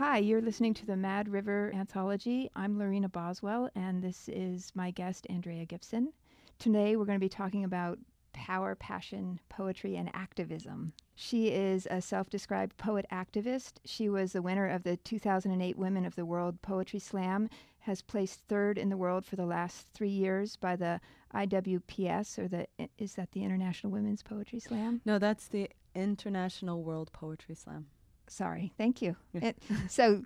Hi, you're listening to the Mad River Anthology. I'm Lorena Boswell, and this is my guest, Andrea Gibson. Today, we're going to be talking about power, passion, poetry, and activism. She is a self described poet activist. She was the winner of the 2008 Women of the World Poetry Slam, has placed third in the world for the last three years by the IWPS, or the is that the International Women's Poetry Slam? No, that's the International World Poetry Slam. Sorry, thank you. It, so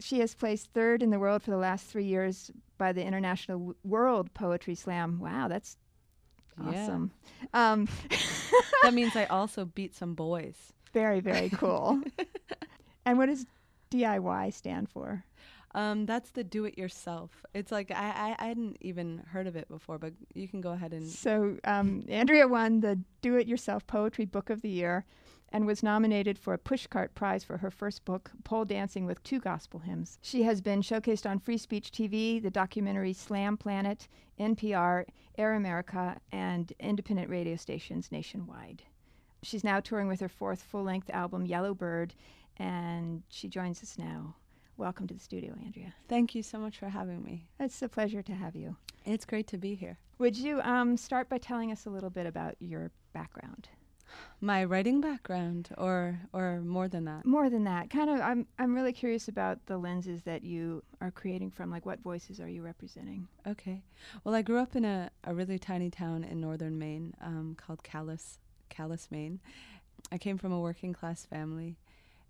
she has placed third in the world for the last three years by the International w- World Poetry Slam. Wow, that's awesome. Yeah. Um, that means I also beat some boys. Very, very cool. and what does DIY stand for? Um, that's the do it yourself. It's like I, I, I hadn't even heard of it before, but you can go ahead and. So um, Andrea won the Do It Yourself Poetry Book of the Year and was nominated for a Pushcart Prize for her first book, Pole Dancing with Two Gospel Hymns. She has been showcased on Free Speech TV, the documentary Slam Planet, NPR, Air America, and independent radio stations nationwide. She's now touring with her fourth full length album, Yellow Bird, and she joins us now. Welcome to the studio, Andrea. Thank you so much for having me. It's a pleasure to have you. It's great to be here. Would you um, start by telling us a little bit about your background? My writing background, or or more than that? More than that. Kind of. I'm I'm really curious about the lenses that you are creating from. Like, what voices are you representing? Okay. Well, I grew up in a, a really tiny town in northern Maine um, called Calais, Calais, Maine. I came from a working class family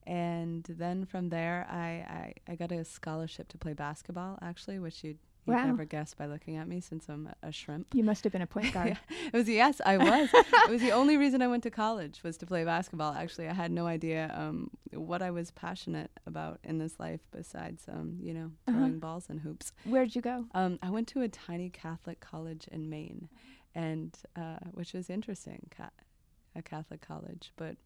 and then from there I, I, I got a scholarship to play basketball actually which you'd, you'd wow. never guess by looking at me since i'm a, shrimp you must have been a point guard yeah. it was yes i was it was the only reason i went to college was to play basketball actually i had no idea um, what i was passionate about in this life besides um, you know uh-huh. throwing uh-huh. balls and hoops where'd you go um, i went to a tiny catholic college in maine and uh, which was interesting ca- a catholic college but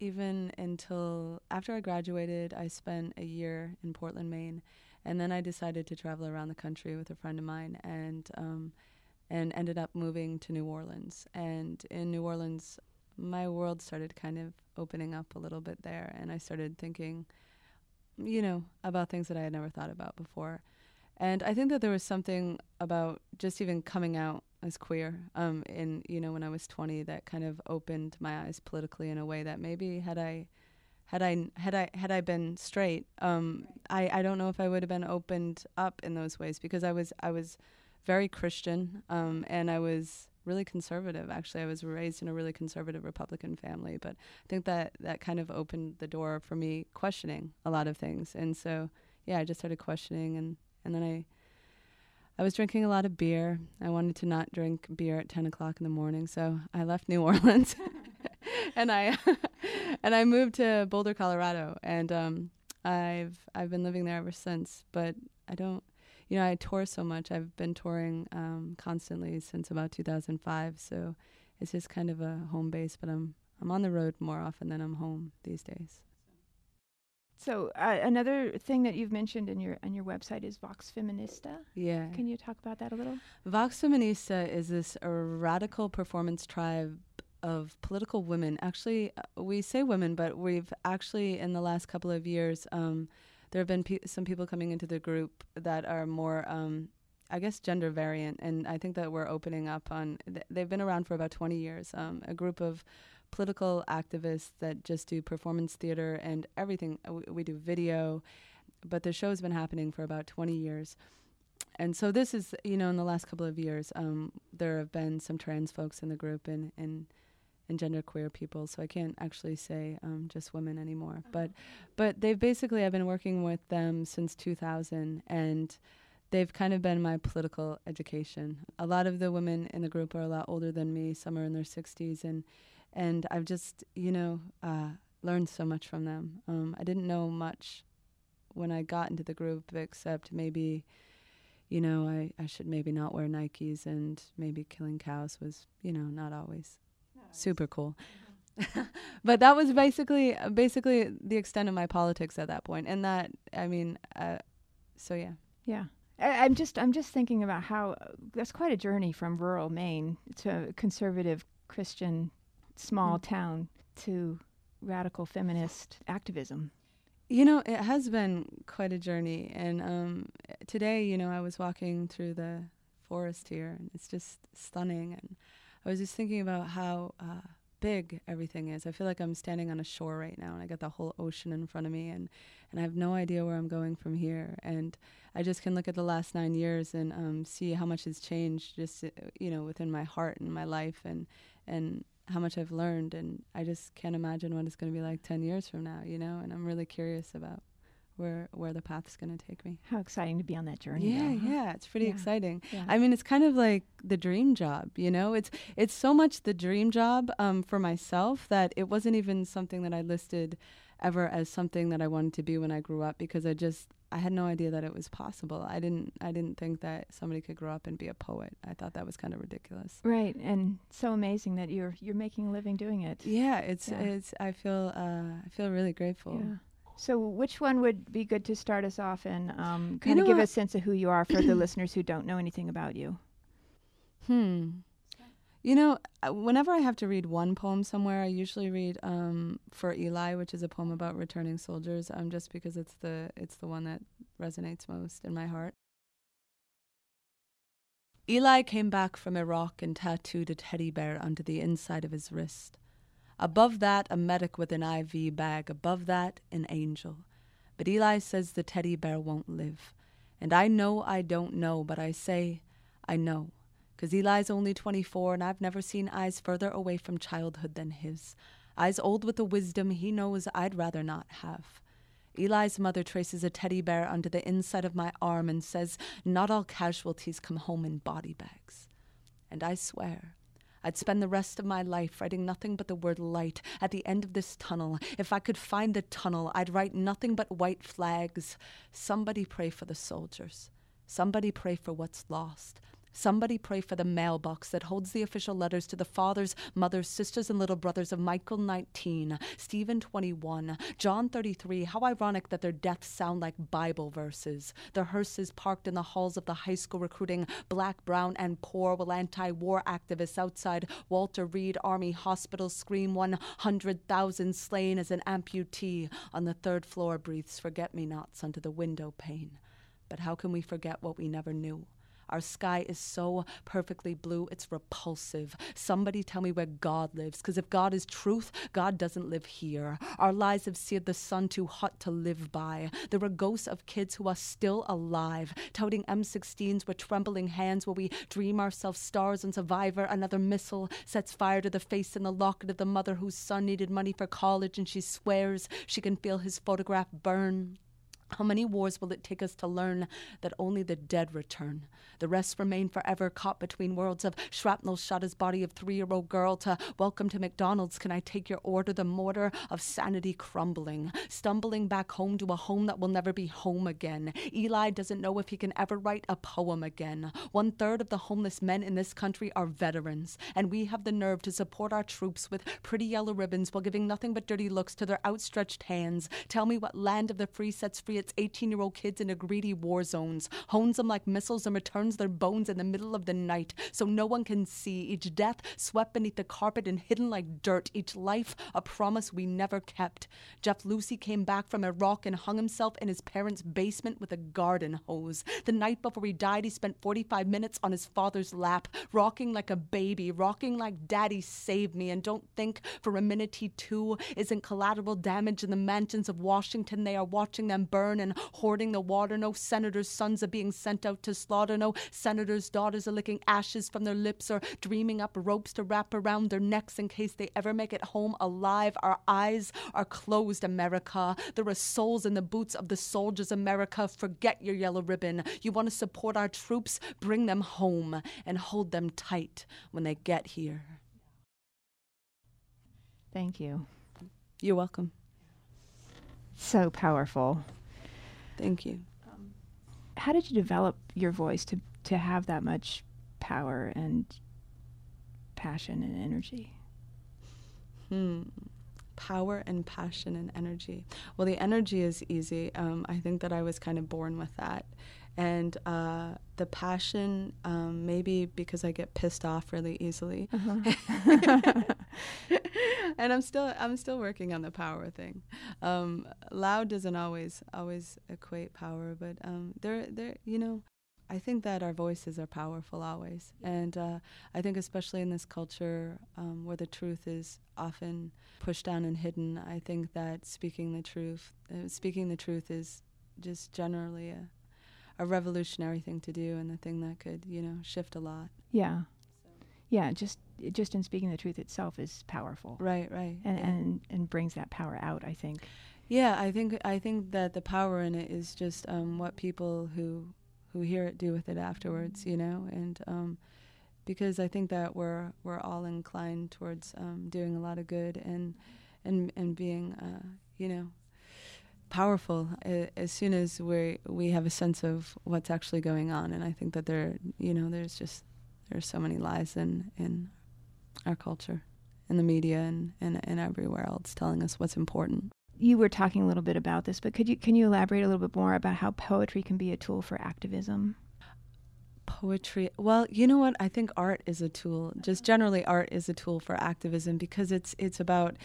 even until after I graduated, I spent a year in Portland, Maine, and then I decided to travel around the country with a friend of mine, and um, and ended up moving to New Orleans. And in New Orleans, my world started kind of opening up a little bit there, and I started thinking, you know, about things that I had never thought about before. And I think that there was something about just even coming out as queer. Um in you know when I was 20 that kind of opened my eyes politically in a way that maybe had I had I had I had I been straight um I I don't know if I would have been opened up in those ways because I was I was very Christian um and I was really conservative actually. I was raised in a really conservative Republican family but I think that that kind of opened the door for me questioning a lot of things. And so yeah I just started questioning and and then I I was drinking a lot of beer. I wanted to not drink beer at 10 o'clock in the morning, so I left New Orleans and I and I moved to Boulder, Colorado, and um, I've I've been living there ever since. But I don't, you know, I tour so much. I've been touring um, constantly since about 2005, so it's just kind of a home base. But I'm I'm on the road more often than I'm home these days. So uh, another thing that you've mentioned in your on your website is Vox Feminista. Yeah. Can you talk about that a little? Vox Feminista is this radical performance tribe of political women. Actually, uh, we say women, but we've actually in the last couple of years, um, there have been pe- some people coming into the group that are more. Um, I guess gender variant, and I think that we're opening up on. Th- they've been around for about 20 years. Um, a group of political activists that just do performance theater and everything. Uh, we, we do video, but the show's been happening for about 20 years. And so this is, you know, in the last couple of years, um, there have been some trans folks in the group and and and genderqueer people. So I can't actually say um, just women anymore. Mm-hmm. But but they've basically I've been working with them since 2000 and they've kind of been my political education. A lot of the women in the group are a lot older than me. Some are in their 60s and and I've just you know uh, learned so much from them. Um, I didn't know much when I got into the group, except maybe you know I, I should maybe not wear Nikes and maybe killing cows was you know not always super cool. Mm-hmm. but that was basically basically the extent of my politics at that point. point, and that I mean, uh, so yeah. Yeah. I, am just I'm just thinking about how uh, that's quite a journey from rural Maine to conservative Christian small mm. town to radical feminist activism. You know, it has been quite a journey. And um, today, you know, I was walking through the forest here, and it's just stunning. And I was just thinking about how uh, big everything is. I feel like I'm standing on a shore right now, and I got the whole ocean in front of me, and and I have no idea where I'm going from here. And I just can look at the last nine years and um, see how much has changed, just uh, you know, within my heart and my life, and and how much I've learned. And I just can't imagine what it's going to be like ten years from now, you know. And I'm really curious about where where the path's going to take me. How exciting to be on that journey. Yeah, though, huh? yeah, it's pretty Yeah. exciting. Yeah. I mean, it's kind of like the dream job, you know. It's it's so much the dream job um, for myself that it wasn't even something that I listed ever as something that I wanted to be when I grew up because I just I had no idea that it was possible. I didn't I didn't think that somebody could grow up and be a poet. I thought that was kind of ridiculous. Right, and so amazing that you're you're making a living doing it. Yeah, it's Yeah. it's I feel uh, I feel really grateful. Yeah. So, which one would be good to start us off and um, kind of give what? a sense of who you are for the listeners who don't know anything about you? Hmm. You know, uh, whenever I have to read one poem somewhere, I usually read um, "For Eli," which is a poem about returning soldiers, um, just because it's the it's the one that resonates most in my heart. Eli came back from Iraq and tattooed a teddy bear onto the inside of his wrist. Above that, a medic with an IV bag. Above that, an angel. But Eli says the teddy bear won't live. And I know I don't know, but I say I know. 'Cause Eli's only 24, and I've never seen eyes further away from childhood than his. Eyes old with a wisdom he knows I'd rather not have. Eli's mother traces a teddy bear under the inside of my arm and says, Not all casualties come home in body bags. And I swear, I'd spend the rest of my life writing nothing but the word light at the end of this tunnel. If I could find the tunnel, I'd write nothing but white flags. Somebody pray for the soldiers. Somebody pray for what's lost. Somebody pray for the mailbox that holds the official letters to the fathers, mothers, sisters, and little brothers of Michael 19, Stephen 21, John 33. How ironic that their deaths sound like Bible verses. Their hearses parked in the halls of the high school recruiting black, brown, and poor, while anti war activists outside Walter Reed Army Hospital scream 100,000 slain as an amputee on the third floor breathes forget me nots under the window pane. But how can we forget what we never knew? Our sky is so perfectly blue, it's repulsive. Somebody tell me where God lives, because if God is truth, God doesn't live here. Our lives have seared the sun too hot to live by. There are ghosts of kids who are still alive, touting M16s with trembling hands while we dream ourselves stars and Survivor. Another missile sets fire to the face and the locket of the mother whose son needed money for college, and she swears she can feel his photograph burn. How many wars will it take us to learn that only the dead return? The rest remain forever caught between worlds of shrapnel shot his body of three year old girl to welcome to McDonald's. Can I take your order? The mortar of sanity crumbling, stumbling back home to a home that will never be home again. Eli doesn't know if he can ever write a poem again. One third of the homeless men in this country are veterans, and we have the nerve to support our troops with pretty yellow ribbons while giving nothing but dirty looks to their outstretched hands. Tell me what land of the free sets free its 18 year old kids into greedy war zones, hones them like missiles, and returns their bones in the middle of the night so no one can see. Each death swept beneath the carpet and hidden like dirt. Each life a promise we never kept. Jeff Lucey came back from Iraq and hung himself in his parents' basement with a garden hose. The night before he died, he spent 45 minutes on his father's lap, rocking like a baby, rocking like daddy saved me. And don't think for a minute he too isn't collateral damage in the mansions of Washington. They are watching them burn and hoarding the water. No senators' sons are being sent out to slaughter. No senators' daughters are licking ashes from their lips or dreaming up ropes to wrap around their necks in case they ever make it home alive. Our eyes are closed, America. There are souls in the boots of the soldiers, America. Forget your yellow ribbon. You want to support our troops? Bring them home and hold them tight when they get here. Thank you. You're welcome. So powerful. Thank you. How did you develop your voice to, to have that much power and passion and energy? Hmm. power and passion and energy. Well, the energy is easy. Um, I think that I was kind of born with that. And uh, the passion, um, maybe because I get pissed off really easily, uh-huh. and I'm still I'm still working on the power thing. Um, loud doesn't always always equate power, but um, there there you know I think that our voices are powerful always, and uh, I think especially in this culture um, where the truth is often pushed down and hidden, I think that speaking the truth, uh, speaking the truth is just generally a, a revolutionary thing to do, and the thing that could you know shift a lot. Yeah, yeah. Just just in speaking the truth itself is powerful. Right, right, and yeah. and and brings that power out. I think. Yeah, I think I think that the power in it is just um, what people who who hear it do with it afterwards, you know, and um, because I think that we're we're all inclined towards um, doing a lot of good and and and being, uh, you know, powerful uh, as soon as we we have a sense of what's actually going on. And I think that there, you know, there's just there's so many lies in in our culture, in the media, and and, and everywhere else telling us what's important you were talking a little bit about this, but could you can you elaborate a little bit more about how poetry can be a tool for activism? Poetry. Well, you know what? I think art is a tool. Just generally, art is a tool for activism because it's it's about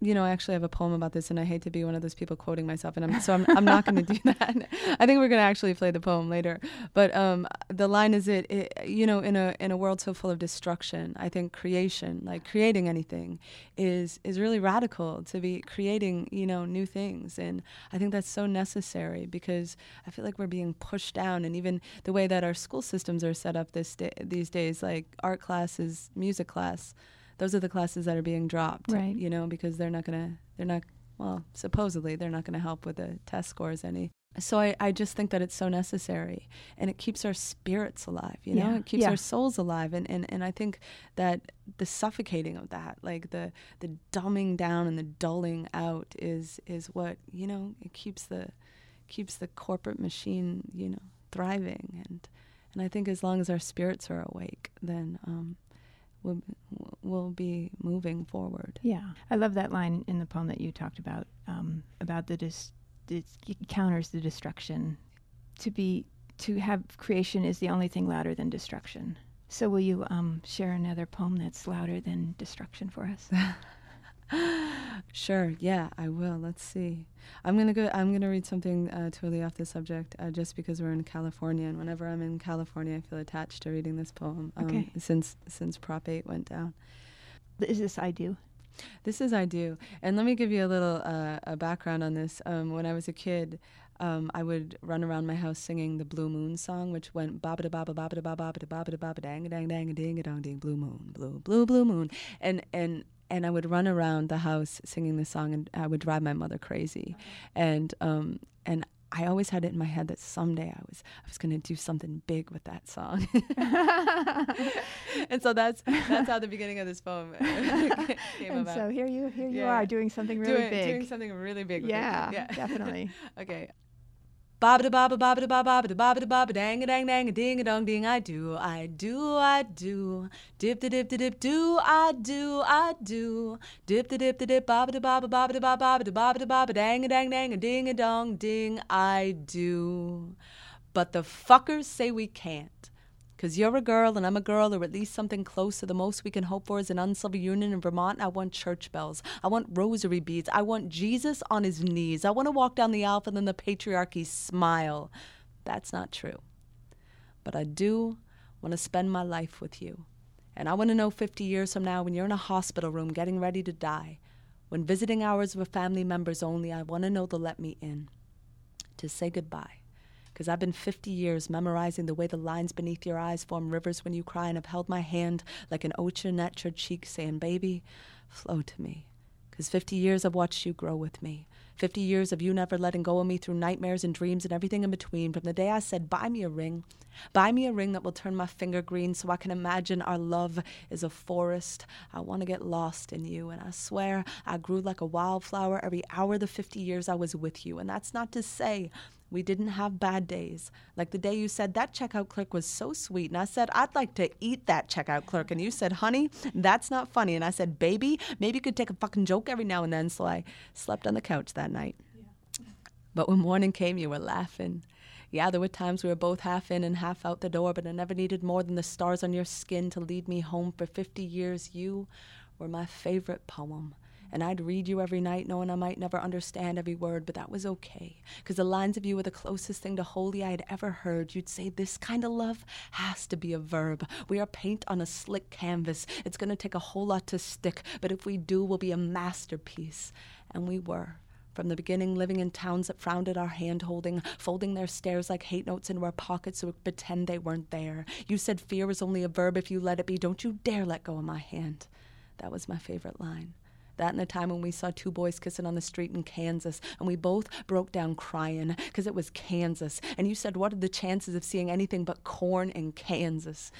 you know, I actually have a poem about this, and I hate to be one of those people quoting myself, and I'm, so I'm, I'm not going to do that. I think we're going to actually play the poem later. But um, the line is it, it, you know, in a in a world so full of destruction, I think creation, like creating anything, is is really radical to be creating, you know, new things, and I think that's so necessary because I feel like we're being pushed down, and even the way that our school systems are set up this day, these days, like art classes, music class those are the classes that are being dropped, right. you know, because they're not going to, they're not, well, supposedly they're not going to help with the test scores any. So I, I just think that it's so necessary and it keeps our spirits alive, you know, yeah. it keeps yeah. our souls alive. And, and, and I think that the suffocating of that, like the, the dumbing down and the dulling out is, is what, you know, it keeps the, keeps the corporate machine, you know, thriving. And, and I think as long as our spirits are awake, then, um, will will be moving forward. Yeah, I love that line in the poem that you talked about um, about the dis- it counters the destruction. To be to have creation is the only thing louder than destruction. So will you um, share another poem that's louder than destruction for us? sure. Yeah, I will. Let's see. I'm gonna go. I'm gonna read something uh, totally off the subject, uh, just because we're in California, and whenever I'm in California, I feel attached to reading this poem. Um, okay. Since since Prop Eight went down. Is this I do? This is I do. And let me give you a little uh, a background on this. Um, when I was a kid, um, I would run around my house singing the Blue Moon song, which went ba da ba ba ba da ba da ba da ba da dang dang dang ding dong ding blue moon blue blue blue moon, and and and I would run around the house singing this song, and I would drive my mother crazy, and um, and I always had it in my head that someday I was I was going to do something big with that song, and so that's that's how the beginning of this poem came and about. so here you here you yeah. are doing something really doing, big, doing something really big. yeah, yeah, definitely. okay. Ba da ba ba ba da ba ba da ba da ba ba dang a dang dang a ding a dong ding I do I do I do dip da dip da dip do I do I do dip da dip da dip ba da ba ba ba da ba ba da da dang a dang dang a ding a dong ding I do but the fuckers say we can't because you're a girl and I'm a girl, or at least something close to the most we can hope for is an uncivil union in Vermont. I want church bells. I want rosary beads. I want Jesus on his knees. I want to walk down the aisle and then the patriarchy smile. That's not true. But I do want to spend my life with you. And I want to know 50 years from now when you're in a hospital room getting ready to die, when visiting hours with family members only, I want to know they'll let me in to say goodbye because I've been 50 years memorizing the way the lines beneath your eyes form rivers when you cry, and I've held my hand like an ocean at your cheek, saying, Baby, flow to me. Because 50 years I've watched you grow with me. 50 years of you never letting go of me through nightmares and dreams and everything in between. From the day I said, Buy me a ring. Buy me a ring that will turn my finger green so I can imagine our love is a forest. I want to get lost in you. And I swear I grew like a wildflower every hour the 50 years I was with you. And that's not to say We didn't have bad days. Like the day you said that checkout clerk was so sweet, and I said, I'd like to eat that checkout clerk. And you said, honey, that's not funny. And I said, baby, maybe you could take a fucking joke every now and then. So I slept on the couch that night. But when morning came, you were laughing. Yeah, there were times we were both half in and half out the door, but I never needed more than the stars on your skin to lead me home for 50 years. You were my favorite poem. And I'd read you every night knowing I might never understand every word, but that was okay. Because the lines of you were the closest thing to holy I had ever heard. You'd say, This kind of love has to be a verb. We are paint on a slick canvas. It's going to take a whole lot to stick, but if we do, we'll be a masterpiece. And we were. From the beginning, living in towns that frowned at our hand holding, folding their stares like hate notes into our pockets so we pretend they weren't there. You said fear was only a verb if you let it be. Don't you dare let go of my hand. That was my favorite line. That and the time when we saw two boys kissing on the street in Kansas, and we both broke down crying because it was Kansas. And you said, What are the chances of seeing anything but corn in Kansas?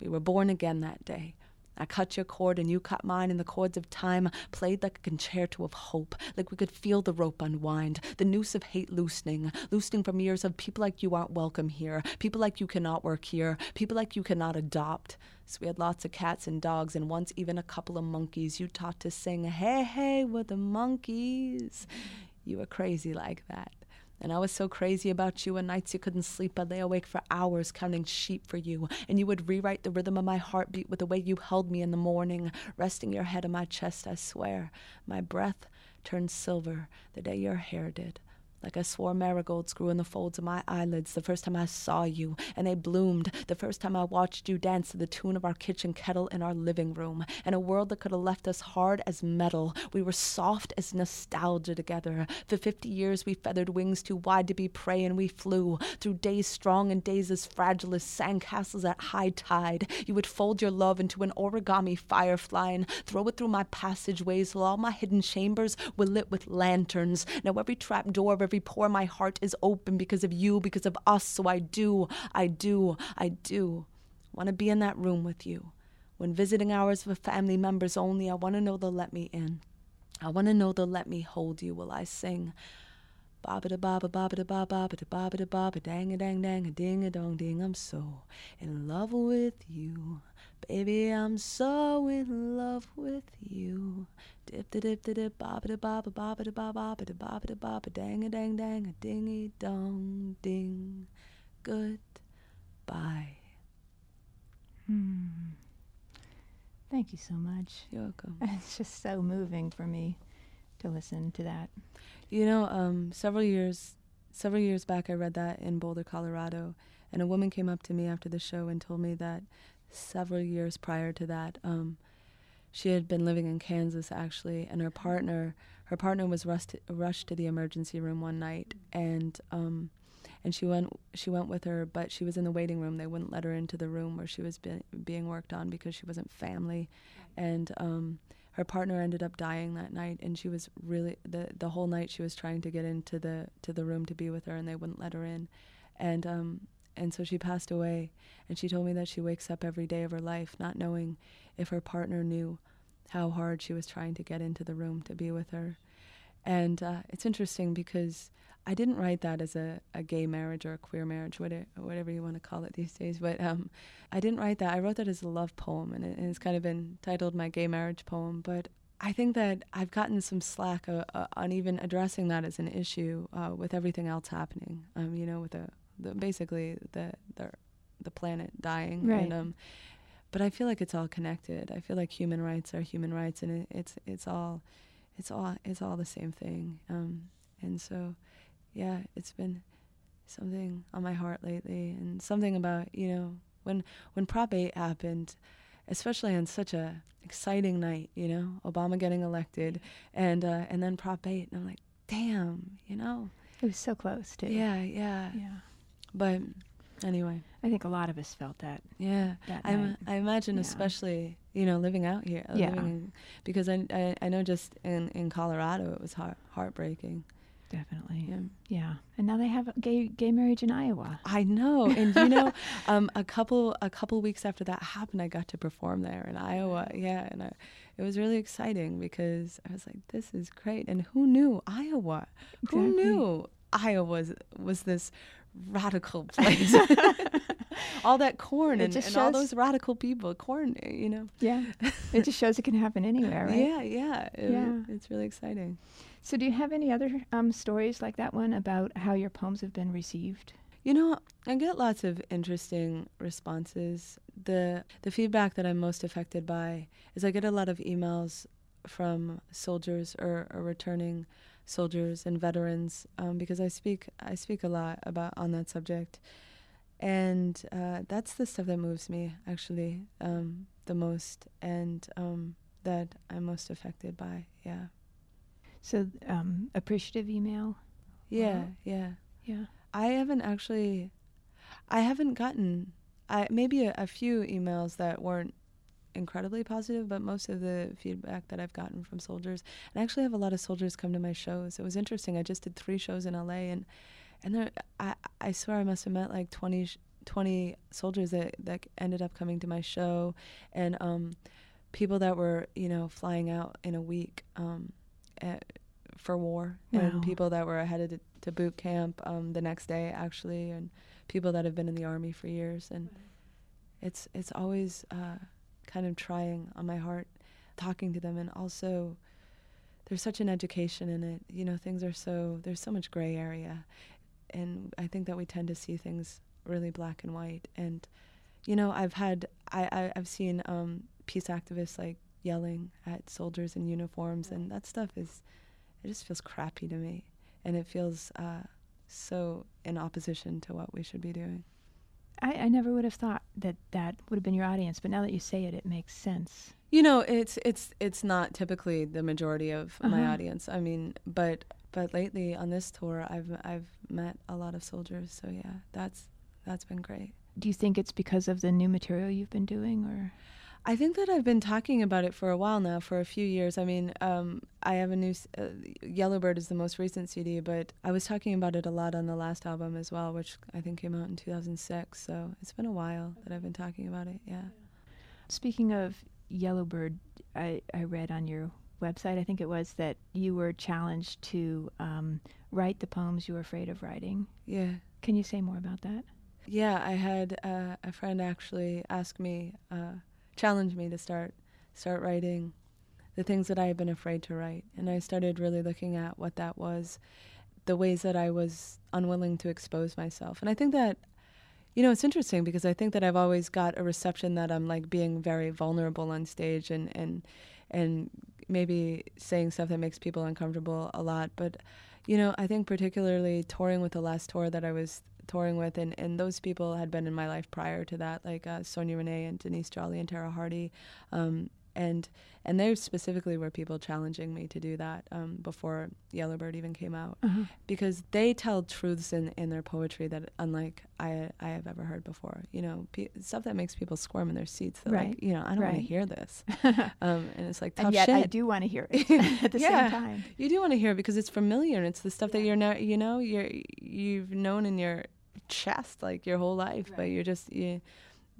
We were born again that day. I cut your cord and you cut mine, and the chords of time played like a concerto of hope, like we could feel the rope unwind, the noose of hate loosening, loosening from years of people like you aren't welcome here, people like you cannot work here, people like you cannot adopt. So we had lots of cats and dogs, and once even a couple of monkeys. You taught to sing, Hey, hey, we're the monkeys. You were crazy like that. And I was so crazy about you, and nights you couldn't sleep, I'd lay awake for hours counting sheep for you. And you would rewrite the rhythm of my heartbeat with the way you held me in the morning, resting your head on my chest, I swear. My breath turned silver the day your hair did like I swore marigolds grew in the folds of my eyelids the first time I saw you, and they bloomed the first time I watched you dance to the tune of our kitchen kettle in our living room. In a world that could have left us hard as metal, we were soft as nostalgia together. For fifty years we feathered wings too wide to be prey, and we flew through days strong and days as fragile as sandcastles at high tide. You would fold your love into an origami firefly and throw it through my passageways while all my hidden chambers were lit with lanterns. Now every trap door of every pore my heart is open because of you, because of us. So I do, I do, I do want to be in that room with you. When visiting hours for family members only, I want to know they'll let me in. I want to know they'll let me hold you while I sing. Baba da baba baba da baba baba da baba da baba dang a dang dang a ding a dong ding. I'm so in love with you. Baby, I'm so in love with you. Dip da dip da dip, baba da baba baba da baba baba da baba da baba dang a dang dang a dingy dong ding. Goodbye. Hmm. Thank you so much. You're welcome. It's just so moving for me to listen to that. You know, um, several years several years back, I read that in Boulder, Colorado, and a woman came up to me after the show and told me that several years prior to that, um, she had been living in Kansas actually, and her partner her partner was rushed rushed to the emergency room one night, and um, and she went she went with her, but she was in the waiting room. They wouldn't let her into the room where she was be- being worked on because she wasn't family, and um, her partner ended up dying that night and she was really the the whole night she was trying to get into the to the room to be with her and they wouldn't let her in and um and so she passed away and she told me that she wakes up every day of her life not knowing if her partner knew how hard she was trying to get into the room to be with her and uh, it's interesting because I didn't write that as a, a gay marriage or a queer marriage, whatever, you want to call it these days. But um, I didn't write that. I wrote that as a love poem, and, it, and it's kind of been titled my gay marriage poem. But I think that I've gotten some slack uh, uh, on even addressing that as an issue uh, with everything else happening. Um, you know, with the, the basically the, the the planet dying. Right. And, um, but I feel like it's all connected. I feel like human rights are human rights, and it, it's it's all it's all it's all the same thing. Um, and so yeah, it's been something on my heart lately, and something about you know when when Prop 8 happened, especially on such a exciting night, you know, Obama getting elected, and uh, and then Prop 8, and I'm like, damn, you know, It was so close too. yeah, yeah, Yeah. But anyway, I think a lot of us felt that. yeah, That I. I imagine Yeah. especially you know living out here, uh, Yeah. living in, because I, I I know just in in Colorado it was heart, heartbreaking. Definitely. Yeah. Yeah. And now they have gay gay marriage in Iowa. I know, and you know, um, a couple a couple weeks after that happened, I got to perform there in Iowa. Yeah, and I, it was really exciting because I was like, "This is great!" And who knew Iowa? Who knew? Iowa was, was this radical place. all that corn and, and all those radical people, corn, you know. Yeah. it just shows it can happen anywhere, right? Yeah, yeah. It, yeah. It's really exciting. So, do you have any other um, stories like that one about how your poems have been received? You know, I get lots of interesting responses. The the feedback that I'm most affected by is I get a lot of emails from soldiers or, or returning soldiers and veterans um, because I speak I speak a lot about on that subject, and uh, that's the stuff that moves me actually um, the most and um, that I'm most affected by. Yeah. So um, appreciative email. Yeah, wow. yeah, yeah. I haven't actually, I haven't gotten, I maybe a, a few emails that weren't incredibly positive, but most of the feedback that I've gotten from soldiers, and I actually have a lot of soldiers come to my shows. It was interesting. I just did three shows in LA, and and there, I I swear I must have met like 20, 20 soldiers that that ended up coming to my show, and um, people that were you know flying out in a week. Um, at, for war wow. and people that were headed to, to boot camp um, the next day actually and people that have been in the army for years and it's it's always uh, kind of trying on my heart talking to them and also there's such an education in it. You know things are so there's so much gray area and i think that we tend to see things really black and white. And you know i've had i, I have seen um, peace activists like yelling at soldiers in uniforms, and that stuff is, it just feels crappy to me, and it feels uh, so in opposition to what we should be doing. I, I never would have thought that that would have been your audience, but now that you say it, it makes sense. You know, it's it's it's not typically the majority of uh-huh. my audience. I mean, but but lately on this tour, I've I've met a lot of soldiers, so yeah, that's that's been great. Do you think it's because of the new material you've been doing, or? I think that I've been talking about it for a while now, for a few years. I mean, um, I have a new uh, Yellowbird is the most recent CD, but I was talking about it a lot on the last album as well, which I think came out in 2006. So it's been a while that I've been talking about it. Yeah. Speaking of Yellowbird, I, I read on your website, I think it was, that you were challenged to um, write the poems you were afraid of writing. Yeah. Can you say more about that? Yeah, I had uh, a friend actually ask me. Uh, challenged me to start start writing the things that I had been afraid to write. And I started really looking at what that was, the ways that I was unwilling to expose myself. And I think that, you know, it's interesting because I think that I've always got a reception that I'm like being very vulnerable on stage and, and, and maybe saying stuff that makes people uncomfortable a lot. But, you know, I think particularly touring with the last tour that I was touring with, and, and those people had been in my life prior to that, like uh, Sonya Renee and Denise Jolly and Tara Hardy. Um, and and they specifically were people challenging me to do that um, before Yellowbird even came out, uh-huh. because they tell truths in, in their poetry that unlike I I have ever heard before. You know, pe- stuff that makes people squirm in their seats. That right. Like, you know, I don't right. want to hear this, um, and it's like tough and yet shit. I do want to hear it at the yeah, same time. You do want to hear it because it's familiar and it's the stuff yeah. that you're now you know you're you've known in your chest like your whole life, right. but you're just you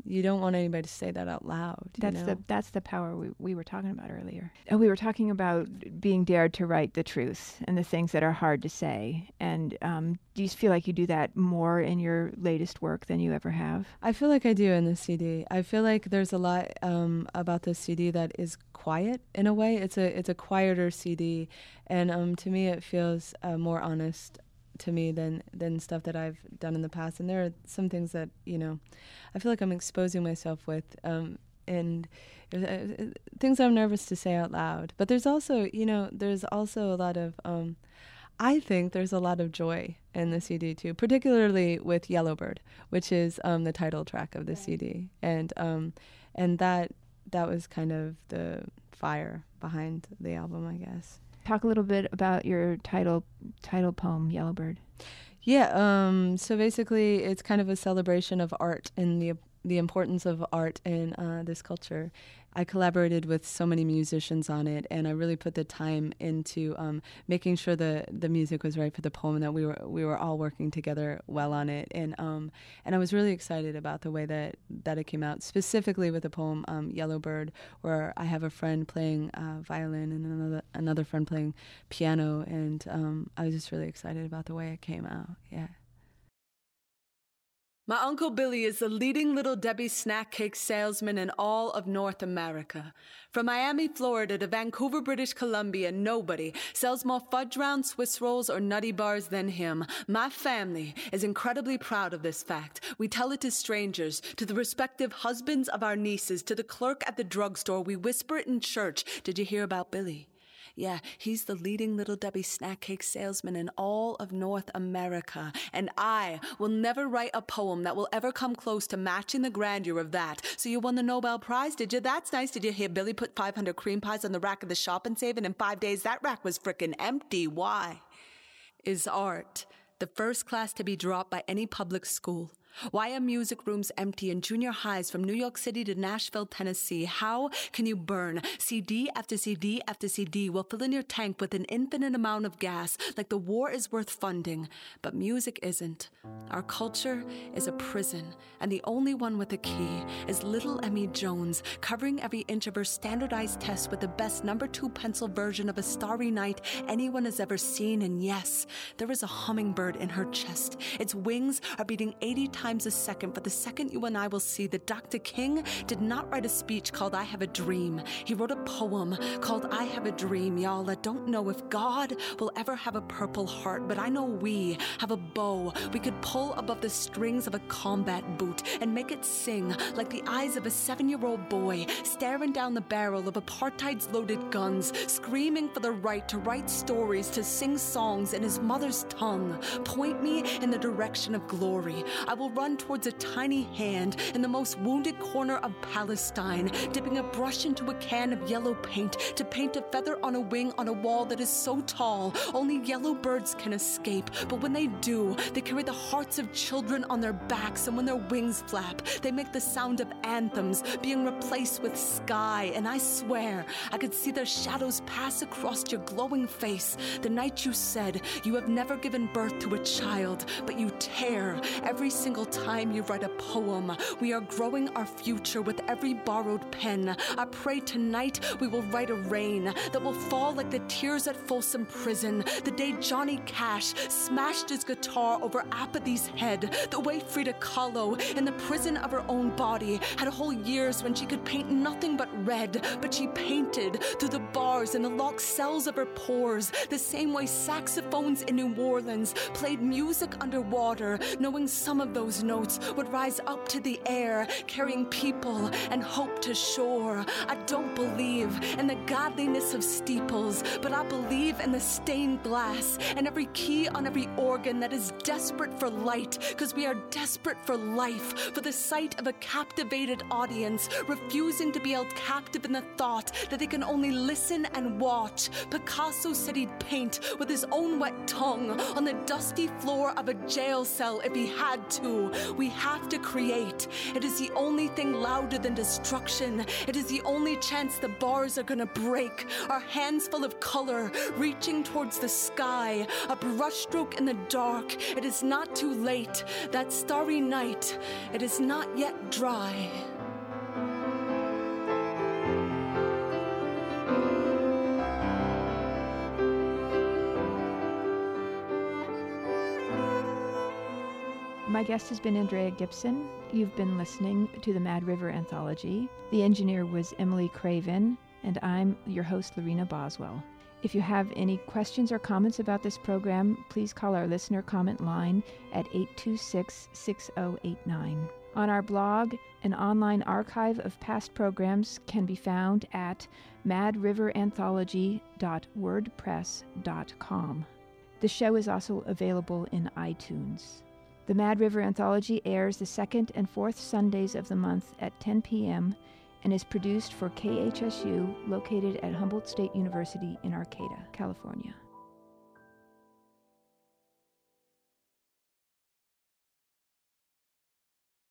you don't want anybody to say that out loud. That's know? the that's the power we, we were talking about earlier. And we were talking about being dared to write the truth and the things that are hard to say. And um, do you feel like you do that more in your latest work than you ever have? I feel like I do in the CD. I feel like there's a lot um, about the CD that is quiet in a way. It's a it's a quieter CD, and um, to me it feels uh, more honest to me than than stuff that I've done in the past. And there are some things that you know, I feel like I'm exposing myself with, um, and uh, things I'm nervous to say out loud. But there's also you know there's also a lot of um, I think there's a lot of joy in the CD too, particularly with Yellowbird, which is um, the title track of the. CD, and um, and that that was kind of the fire behind the album, I guess. Talk a little bit about your title title poem, Yellowbird. Yeah, um, so basically, it's kind of a celebration of art and the the importance of art in uh, this culture, I collaborated with so many musicians on it, and I really put the time into um, making sure the the music was right for the poem, and that we were we were all working together well on it. And um, and I was really excited about the way that that it came out, specifically with the poem um, "Yellow Bird," where I have a friend playing uh, violin and another another friend playing piano, and um, I was just really excited about the way it came out. Yeah. My Uncle Billy is the leading Little Debbie snack cake salesman in all of North America. From Miami, Florida to Vancouver, British Columbia, nobody sells more fudge round Swiss rolls or nutty bars than him. My family is incredibly proud of this fact. We tell it to strangers, to the respective husbands of our nieces, to the clerk at the drugstore. We whisper it in church. Did you hear about Billy? Yeah, he's the leading Little Debbie snack cake salesman in all of North America. And I will never write a poem that will ever come close to matching the grandeur of that. So you won the Nobel Prize, did you? That's nice. Did you hear Billy put 500 cream pies on the rack of the shop and save? And in five days, that rack was frickin' empty. Why? Is art the first class to be dropped by any public school? Why are music rooms empty in junior highs from New York City to Nashville, Tennessee? How can you burn CD after CD after CD while filling your tank with an infinite amount of gas like the war is worth funding? But music isn't. Our culture is a prison, and the only one with a key is little Emmy Jones, covering every inch of her standardized test with the best number two pencil version of a starry night anyone has ever seen. And yes, there is a hummingbird in her chest. Its wings are beating 80 times times a second for the second you and I will see that Dr. King did not write a speech called I Have a Dream. He wrote a poem called I Have a Dream, y'all. I don't know if God will ever have a purple heart, but I know we have a bow we could pull above the strings of a combat boot and make it sing like the eyes of a seven year old boy staring down the barrel of apartheid's loaded guns, screaming for the right to write stories, to sing songs in his mother's tongue. Point me in the direction of glory. I will run towards a tiny hand in the most wounded corner of Palestine, dipping a brush into a can of yellow paint to paint a feather on a wing on a wall that is so tall only yellow birds can escape. But when they do, they carry the hearts of children on their backs, and when their wings flap, they make the sound of anthems being replaced with sky. And I swear I could see their shadows pass across your glowing face the night you said you have never given birth to a child, but you tear every single single time you write a poem. We are growing our future with every borrowed pen. I pray tonight we will write a rain that will fall like the tears at Folsom Prison. The day Johnny Cash smashed his guitar over apathy's head. The way Frida Kahlo, in the prison of her own body, had whole years when she could paint nothing but red, but she painted through the bars and the locked cells of her pores. The same way saxophones in New Orleans played music underwater, knowing some of those those notes would rise up to the air, carrying people and hope to shore. I don't believe in the godliness of steeples, but I believe in the stained glass and every key on every organ that is desperate for light, because we are desperate for life, for the sight of a captivated audience, refusing to be held captive in the thought that they can only listen and watch. Picasso said he'd paint with his own wet tongue on the dusty floor of a jail cell if he had to. We have to create. It is the only thing louder than destruction. It is the only chance the bars are gonna break. Our hands full of color, reaching towards the sky, a brushstroke in the dark. It is not too late. That starry night, it is not yet dry. My guest has been Andrea Gibson. You've been listening to the Mad River Anthology. The engineer was Emily Craven, and I'm your host, Lorena Boswell. If you have any questions or comments about this program, please call our listener comment line at 826 6089. On our blog, an online archive of past programs can be found at madriveranthology.wordpress.com. The show is also available in iTunes. The Mad River Anthology airs the second and fourth Sundays of the month at 10 p.m. and is produced for KHSU, located at Humboldt State University in Arcata, California.